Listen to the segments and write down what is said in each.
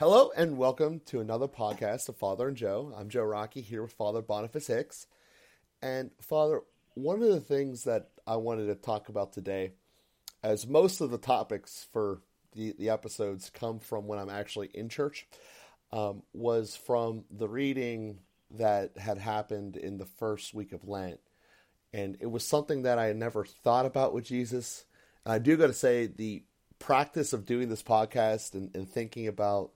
Hello and welcome to another podcast of Father and Joe. I'm Joe Rockey here with Father Boniface Hicks. And Father, one of the things that I wanted to talk about today, as most of the topics for the, the episodes come from when I'm actually in church, um, was from the reading that had happened in the first week of Lent. And it was something that I had never thought about with Jesus. And I do got to say, the practice of doing this podcast and, and thinking about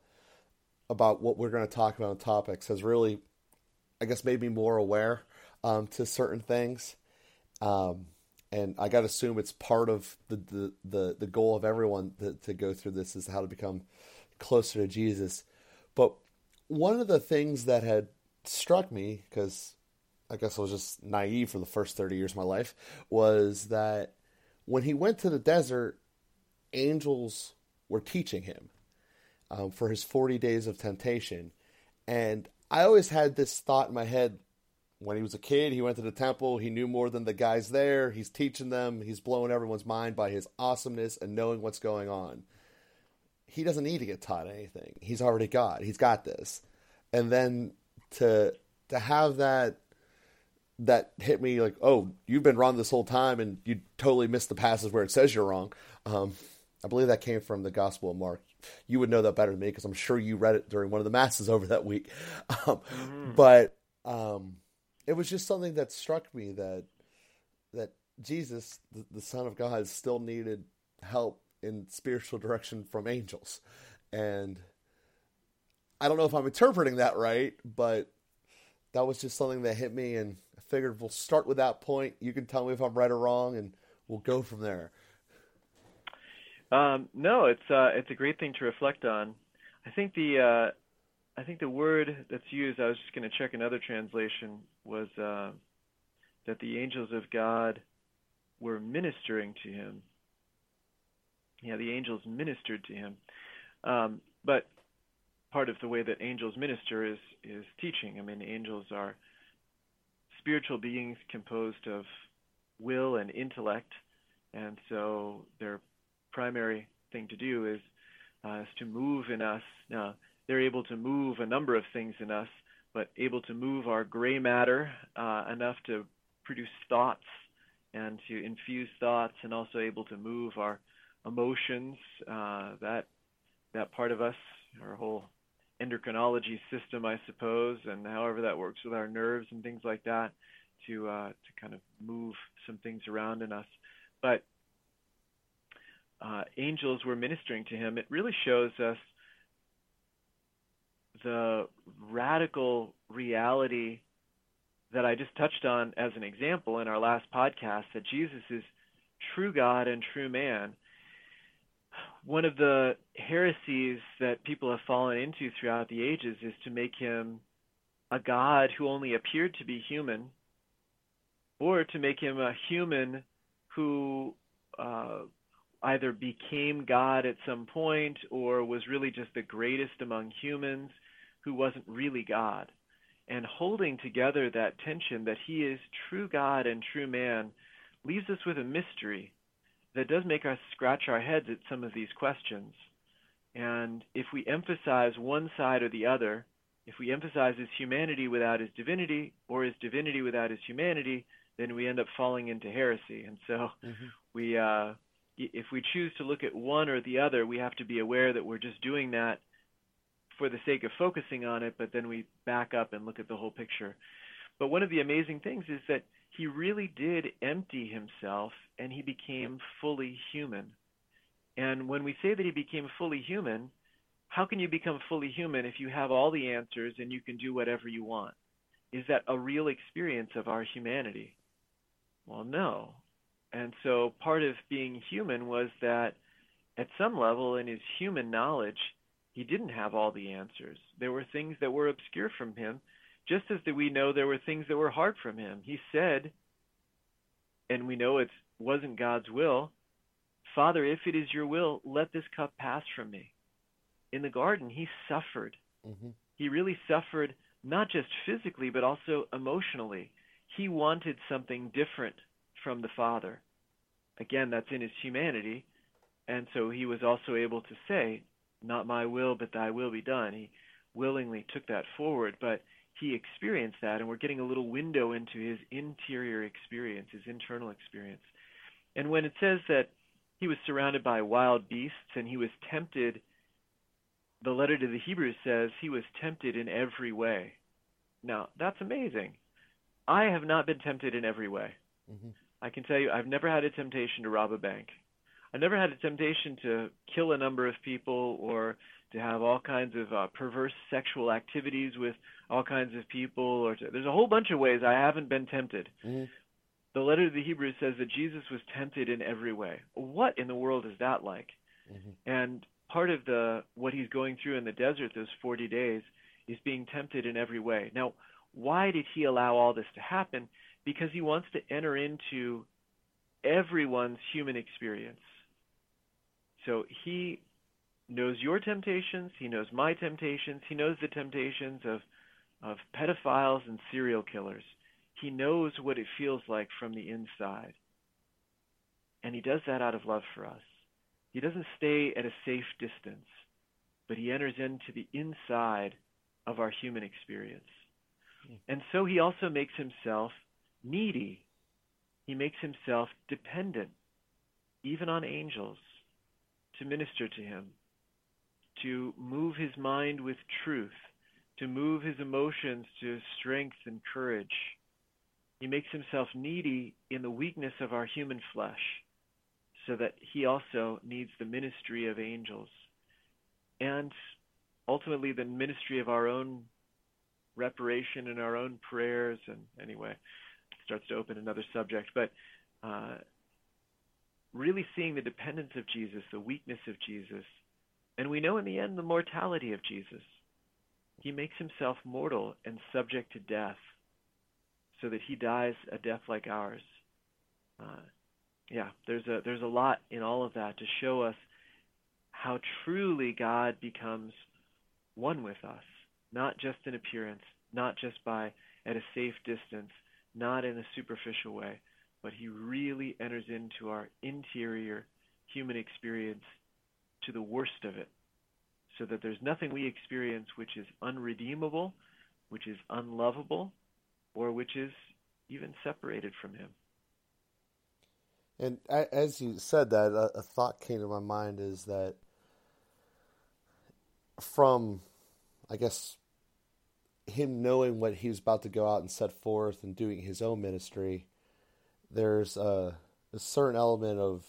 about what we're going to talk about on topics has really, I guess, made me more aware um, to certain things. Um, and I got to assume it's part of the, the, the, the goal of everyone to, to go through this is how to become closer to Jesus. But one of the things that had struck me, because I guess I was just naive for the first 30 years of my life, was that when he went to the desert, angels were teaching him um, for his 40 days of temptation. And I always had this thought in my head when he was a kid, he went to the temple, he knew more than the guys there, he's teaching them, he's blowing everyone's mind by his awesomeness and knowing what's going on. He doesn't need to get taught anything. He's already God. He's got this. And then to to have that that hit me like, oh, you've been wrong this whole time, and you totally missed the passage where it says you're wrong. Um, I believe that came from the Gospel of Mark. You would know that better than me because I'm sure you read it during one of the masses over that week. Um, mm-hmm. But um, it was just something that struck me that that Jesus, the, the Son of God, still needed help in spiritual direction from angels, and I don't know if I'm interpreting that right, but that was just something that hit me, and I figured we'll start with that point. You can tell me if I'm right or wrong, and we'll go from there. Um, no, it's uh, it's a great thing to reflect on. I think the uh, I think the word that's used. I was just going to check another translation was uh, that the angels of God were ministering to him. Yeah, the angels ministered to him. Um, but part of the way that angels minister is is teaching. I mean, angels are spiritual beings composed of will and intellect, and so they're primary thing to do is, uh, is to move in us. Now, they're able to move a number of things in us, but able to move our gray matter uh, enough to produce thoughts and to infuse thoughts, and also able to move our emotions. Uh, that that part of us, our whole endocrinology system, I suppose, and however that works with our nerves and things like that, to uh, to kind of move some things around in us. But uh, angels were ministering to him, it really shows us the radical reality that I just touched on as an example in our last podcast that Jesus is true God and true man. One of the heresies that people have fallen into throughout the ages is to make him a God who only appeared to be human, or to make him a human who uh, either became God at some point or was really just the greatest among humans who wasn't really God. And holding together that tension that he is true God and true man leaves us with a mystery that does make us scratch our heads at some of these questions. And if we emphasize one side or the other, if we emphasize his humanity without his divinity or his divinity without his humanity, then we end up falling into heresy. And so mm-hmm. we uh, if we choose to look at one or the other, we have to be aware that we're just doing that for the sake of focusing on it, but then we back up and look at the whole picture. But one of the amazing things is that he really did empty himself and he became fully human. And when we say that he became fully human, how can you become fully human if you have all the answers and you can do whatever you want? Is that a real experience of our humanity? Well, no. And so part of being human was that at some level in his human knowledge, he didn't have all the answers. There were things that were obscure from him, just as we know there were things that were hard from him. He said, and we know it wasn't God's will, Father, if it is your will, let this cup pass from me. In the garden, he suffered. Mm-hmm. He really suffered not just physically, but also emotionally. He wanted something different from the Father. Again, that's in his humanity. And so he was also able to say, not my will, but thy will be done. He willingly took that forward, but he experienced that, and we're getting a little window into his interior experience, his internal experience. And when it says that he was surrounded by wild beasts and he was tempted, the letter to the Hebrews says he was tempted in every way. Now, that's amazing. I have not been tempted in every way. Mm-hmm. I can tell you, I've never had a temptation to rob a bank. I've never had a temptation to kill a number of people or to have all kinds of uh, perverse sexual activities with all kinds of people. Or to, there's a whole bunch of ways I haven't been tempted. Mm-hmm. The letter to the Hebrews says that Jesus was tempted in every way. What in the world is that like? Mm-hmm. And part of the what he's going through in the desert those 40 days is being tempted in every way. Now, why did he allow all this to happen? Because he wants to enter into everyone's human experience. So he knows your temptations, he knows my temptations, he knows the temptations of of pedophiles and serial killers. He knows what it feels like from the inside. And he does that out of love for us. He doesn't stay at a safe distance, but he enters into the inside of our human experience. Hmm. And so he also makes himself needy. He makes himself dependent, even on angels to minister to him, to move his mind with truth, to move his emotions to strength and courage. He makes himself needy in the weakness of our human flesh, so that he also needs the ministry of angels and ultimately the ministry of our own reparation and our own prayers. And anyway, starts to open another subject, but uh, really seeing the dependence of Jesus, the weakness of Jesus, and we know in the end the mortality of Jesus. He makes himself mortal and subject to death so that he dies a death like ours. Uh, yeah, there's a there's a lot in all of that to show us how truly God becomes one with us, not just in appearance, not just by at a safe distance, not in a superficial way, but he really enters into our interior human experience to the worst of it, so that there's nothing we experience which is unredeemable, which is unlovable, or which is even separated from him. And as you said that, a, thought came to my mind is that from, I guess, him knowing what he was about to go out and set forth and doing his own ministry, there's a, a certain element of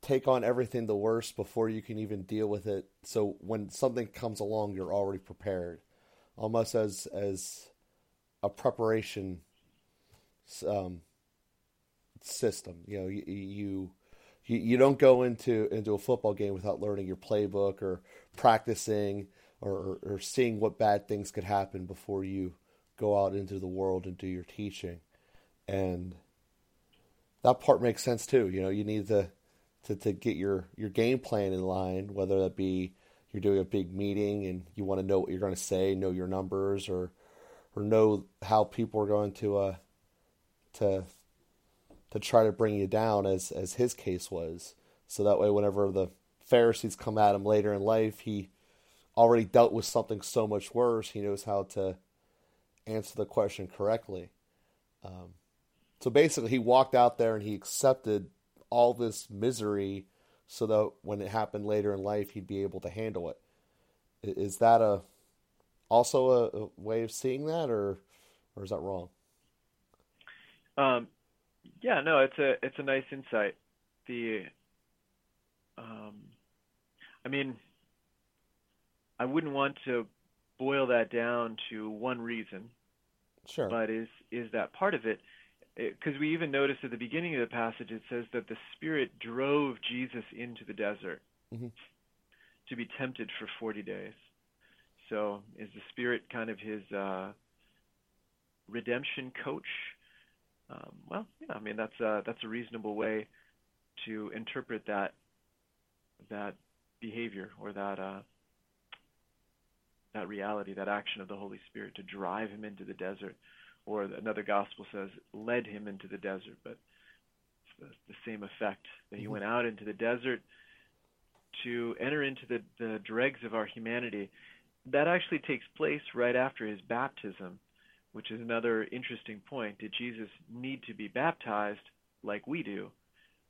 take on everything the worst before you can even deal with it. So when something comes along, you're already prepared, almost as as a preparation um, system. You know, you, you you don't go into into a football game without learning your playbook or practicing or, or, seeing what bad things could happen before you go out into the world and do your teaching and that part makes sense too. You know, you need to to, to get your, your game plan in line, whether that be you're doing a big meeting and you want to know what you're going to say, know your numbers, or or know how people are going to uh to to try to bring you down, as as his case was. So that way, whenever the Pharisees come at him later in life, he already dealt with something so much worse. He knows how to answer the question correctly. Um, so basically, he walked out there and he accepted all this misery so that when it happened later in life, he'd be able to handle it. Is that a also a, a way of seeing that, or or is that wrong? Um, yeah, no, it's a it's a nice insight. The, um, I mean, I wouldn't want to boil that down to one reason. Sure. But is is that part of it? because we even notice at the beginning of the passage it says that the Spirit drove Jesus into the desert mm-hmm. to be tempted for 40 days. So is the Spirit kind of his uh, redemption coach? Um, well, yeah, I mean that's a, that's a reasonable way to interpret that that behavior or that uh, that reality, that action of the Holy Spirit to drive him into the desert or another gospel says led him into the desert, but it's the, the same effect that he mm-hmm. went out into the desert to enter into the, the dregs of our humanity, that actually takes place right after his baptism, which is another interesting point. Did Jesus need to be baptized like we do?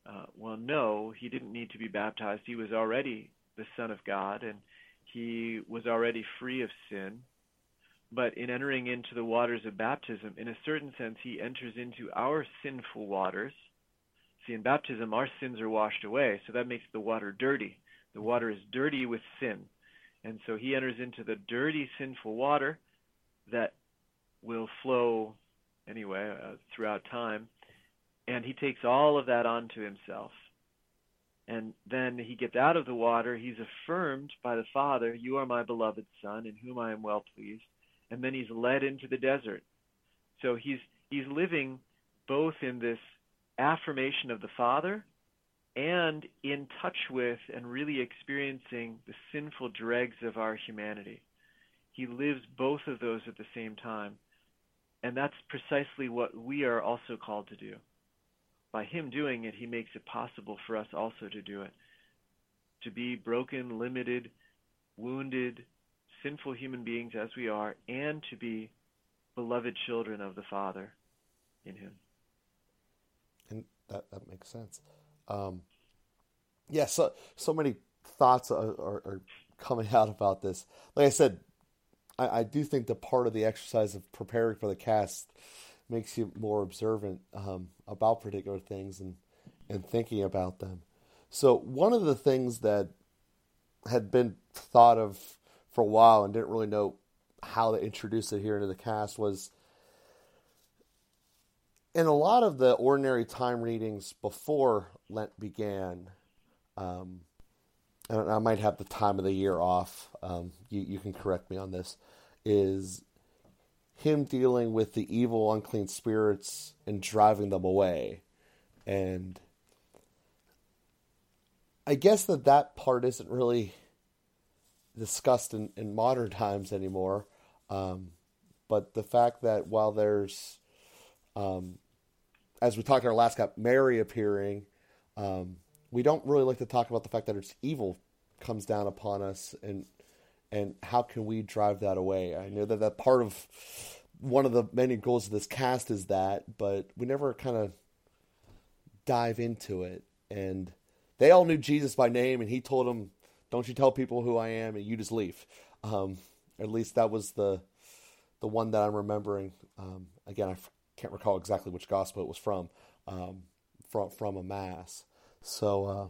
Uh, well, no, he didn't need to be baptized. He was already the Son of God, and he was already free of sin. But in entering into the waters of baptism, in a certain sense, he enters into our sinful waters. See, in baptism, our sins are washed away, so that makes the water dirty. The water is dirty with sin. And so he enters into the dirty, sinful water that will flow anyway uh, throughout time. And he takes all of that onto himself. And then he gets out of the water. He's affirmed by the Father, You are my beloved Son, in whom I am well pleased. And then he's led into the desert. So he's he's living both in this affirmation of the Father and in touch with and really experiencing the sinful dregs of our humanity. He lives both of those at the same time. And that's precisely what we are also called to do. By Him doing it, He makes it possible for us also to do it. To be broken, limited, wounded, sinful human beings as we are, and to be beloved children of the Father in Him. And that, that makes sense. Um, yeah, so so many thoughts are, are, are, coming out about this. Like I said, I, I, do think that part of the exercise of preparing for the cast makes you more observant um, about particular things and and thinking about them. So one of the things that had been thought of for a while and didn't really know how to introduce it here into the cast was in a lot of the ordinary time readings before Lent began, um, I might have the time of the year off. Um, you, you can correct me on this. Is him dealing with the evil, unclean spirits and driving them away, and I guess that that part isn't really discussed in, in modern times anymore. Um, but the fact that while there's um, as we talked in our last cap, Mary appearing, um, we don't really like to talk about the fact that it's evil comes down upon us and and how can we drive that away? I know that that part of one of the many goals of this cast is that, but we never kind of dive into it. And they all knew Jesus by name, and he told them, "Don't you tell people who I am, and you just leave." Um, at least that was the the one that I'm remembering. Um, again, I can't recall exactly which gospel it was from, um, from from a mass. So, uh,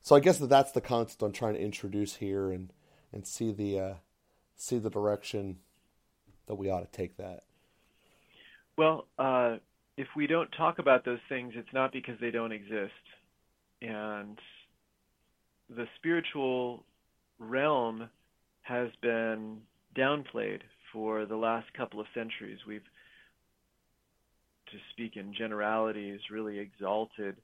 so I guess that that's the concept I'm trying to introduce here, and and see the uh, see the direction that we ought to take that. Well, uh, if we don't talk about those things, it's not because they don't exist, and the spiritual realm has been downplayed for the last couple of centuries. We've to speak in generalities, really exalted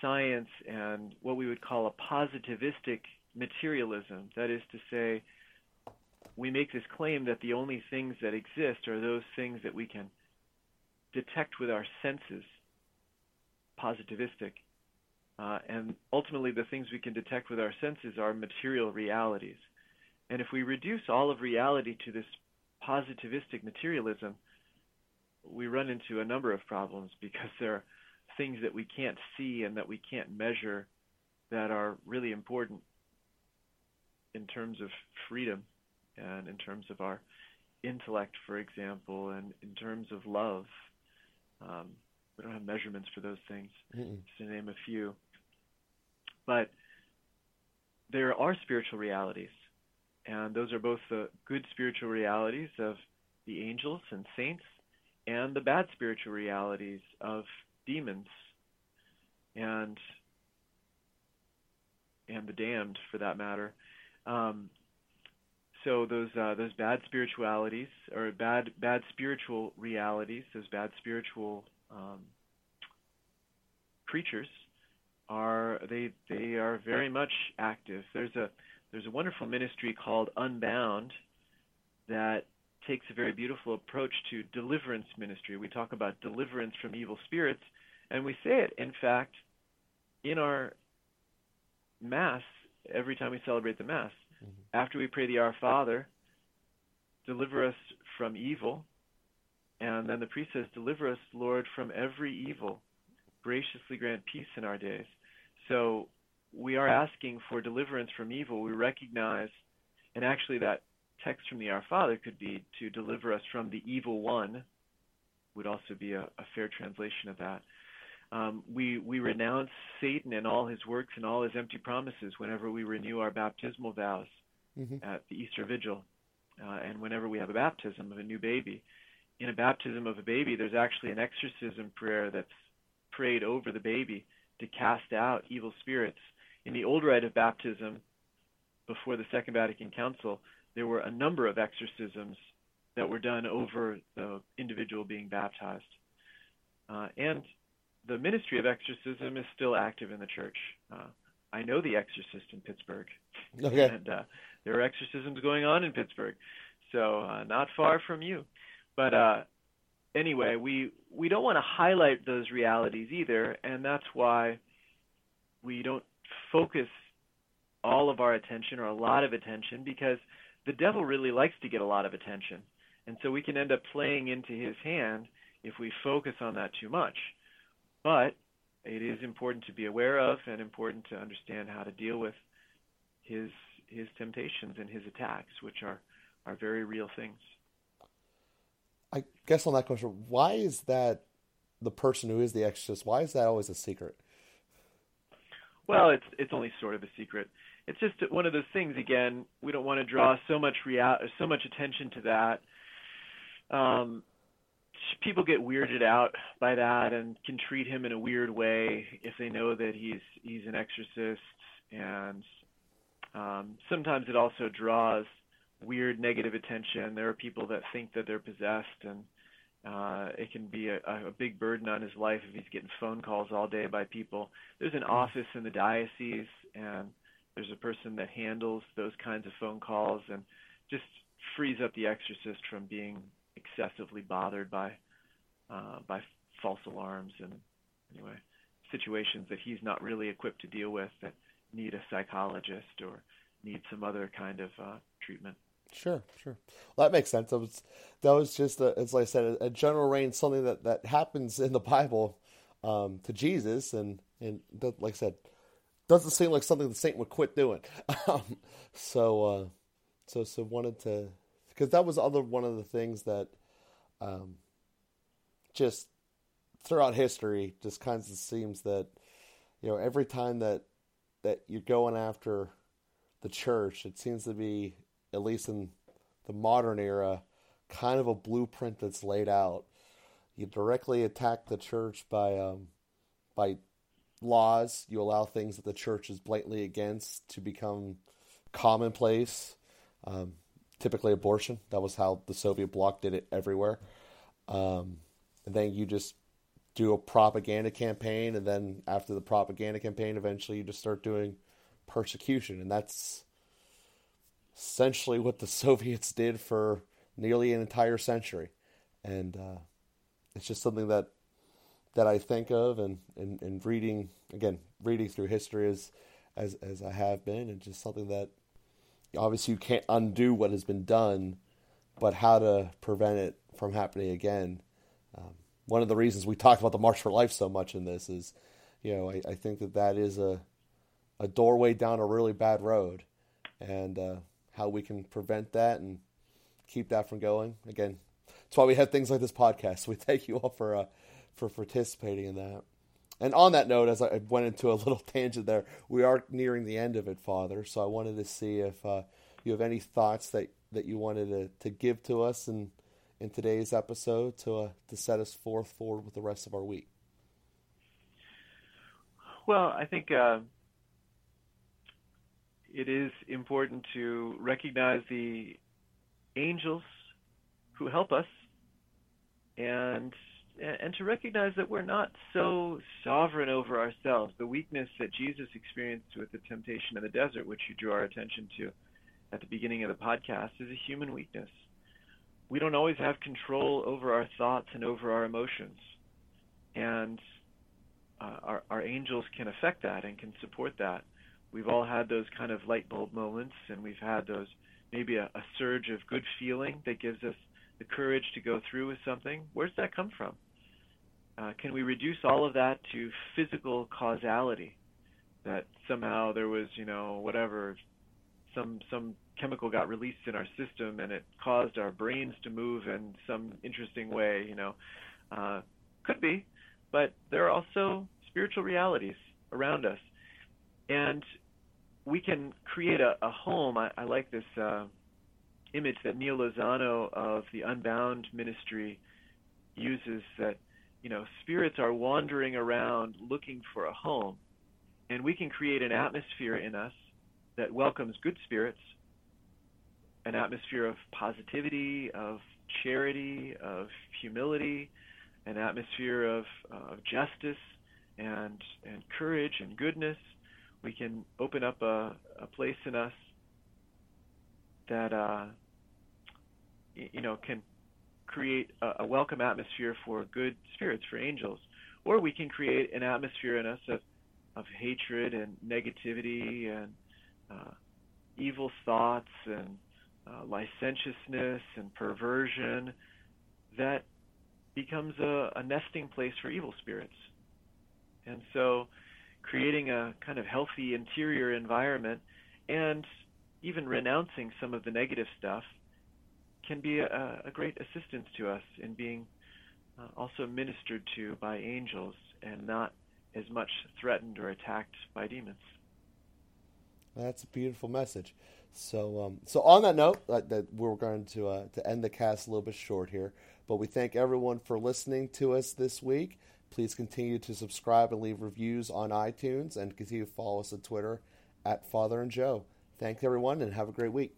science and what we would call a positivistic materialism. That is to say, we make this claim that the only things that exist are those things that we can detect with our senses, positivistic. Uh, and ultimately, the things we can detect with our senses are material realities. And if we reduce all of reality to this positivistic materialism, we run into a number of problems because there are things that we can't see and that we can't measure that are really important in terms of freedom and in terms of our intellect, for example, and in terms of love. Um, we don't have measurements for those things, Mm-mm. just to name a few. But there are spiritual realities, and those are both the good spiritual realities of the angels and saints and the bad spiritual realities of demons and and the damned for that matter. Um, so those uh, those bad spiritualities or bad bad spiritual realities, those bad spiritual um, creatures are they they are very much active. There's a there's a wonderful ministry called Unbound that takes a very beautiful approach to deliverance ministry. We talk about deliverance from evil spirits, and we say it, in fact, in our Mass, every time we celebrate the Mass, Mhm. after we pray the Our Father, deliver us from evil, and then the priest says, Deliver us, Lord, from every evil. Graciously grant peace in our days. So we are asking for deliverance from evil. We recognize, and actually, that text from the Our Father could be to deliver us from the evil one, would also be a, a fair translation of that. Um, we we renounce Satan and all his works and all his empty promises whenever we renew our baptismal vows Mhm. at the Easter Vigil, uh, and whenever we have a baptism of a new baby. In a baptism of a baby, there's actually an exorcism prayer that's prayed over the baby to cast out evil spirits. In the old rite of baptism, before the Second Vatican Council, there were a number of exorcisms that were done over the individual being baptized. Uh, and the ministry of exorcism is still active in the church. Uh, I know the exorcist in Pittsburgh, Okay. and uh, there are exorcisms going on in Pittsburgh, so uh, not far from you. But uh, anyway, we we don't want to highlight those realities either, and that's why we don't focus all of our attention or a lot of attention because the devil really likes to get a lot of attention. And so we can end up playing into his hand if we focus on that too much. But it is important to be aware of and important to understand how to deal with his his temptations and his attacks, which are are very real things. I guess on that question, why is that the person who is the exorcist? Why is that always a secret? Well, it's it's only sort of a secret. It's just one of those things. Again, we don't want to draw so much real so much attention to that. Um, people get weirded out by that and can treat him in a weird way if they know that he's he's an exorcist, and um, sometimes it also draws weird negative attention. There are people that think that they're possessed, and uh, it can be a, a big burden on his life if he's getting phone calls all day by people. There's an office in the diocese, and there's a person that handles those kinds of phone calls and just frees up the exorcist from being excessively bothered by uh, by false alarms and anyway situations that he's not really equipped to deal with that need a psychologist or need some other kind of uh, treatment. Sure, sure. Well, that makes sense. That was that was just a, as I said, a, a general reign, something that that happens in the Bible um, to Jesus, and and that, like I said, doesn't seem like something the saint would quit doing. Um, so, uh, so so wanted to because that was other one of the things that um, just throughout history just kind of seems that you know every time that that you're going after the church, it seems to be at least in the modern era, kind of a blueprint that's laid out. You directly attack the church by um, by laws. You allow things that the church is blatantly against to become commonplace. Um, typically, abortion. That was how the Soviet bloc did it everywhere. Um, and then you just do a propaganda campaign, and then after the propaganda campaign, eventually you just start doing persecution, and that's essentially what the Soviets did for nearly an entire century, and uh, it's just something that that I think of and, and, and reading again reading through history as as as I have been, and just something that obviously you can't undo what has been done, but how to prevent it from happening again. Um, one of the reasons we talked about the March for Life so much in this is, you know, I, I think that that is a a doorway down a really bad road, and uh, how we can prevent that and keep that from going. Again, that's why we have things like this podcast. So we thank you all for uh, for participating in that. And on that note, as I went into a little tangent there, we are nearing the end of it, Father. So I wanted to see if uh, you have any thoughts that, that you wanted to, to give to us in, in today's episode to uh, to set us forth forward with the rest of our week. Well, I think uh, it is important to recognize the angels who help us and and to recognize that we're not so sovereign over ourselves. The weakness that Jesus experienced with the temptation in the desert, which you drew our attention to at the beginning of the podcast, is a human weakness. We don't always have control over our thoughts and over our emotions. And uh, our, our angels can affect that and can support that. we've all had those kind of light bulb moments, and we've had those maybe a, a surge of good feeling that gives us the courage to go through with something. Where does that come from? Uh, can we reduce all of that to physical causality? That somehow there was, you know, whatever, some some chemical got released in our system and it caused our brains to move in some interesting way, you know. Uh, could be, but there are also spiritual realities around us. And we can create a, a home. I, I like this uh, image that Neal Lozano of the Unbound ministry uses that, you know, spirits are wandering around looking for a home. And we can create an atmosphere in us that welcomes good spirits, an atmosphere of positivity, of charity, of humility, an atmosphere of, uh, of justice and and courage and goodness. We can open up a, a place in us that uh, you know can create a, a welcome atmosphere for good spirits, for angels, or we can create an atmosphere in us of of hatred and negativity and uh, evil thoughts and uh, licentiousness and perversion that becomes a, a nesting place for evil spirits. And so, creating a kind of healthy interior environment and even renouncing some of the negative stuff can be a, a great assistance to us in being uh, also ministered to by angels and not as much threatened or attacked by demons. That's a beautiful message. So, um, so on that note, uh, that we're going to uh, to end the cast a little bit short here, but we thank everyone for listening to us this week. Please continue to subscribe and leave reviews on iTunes, and continue to follow us on Twitter at Father and Joe. Thanks everyone, and have a great week.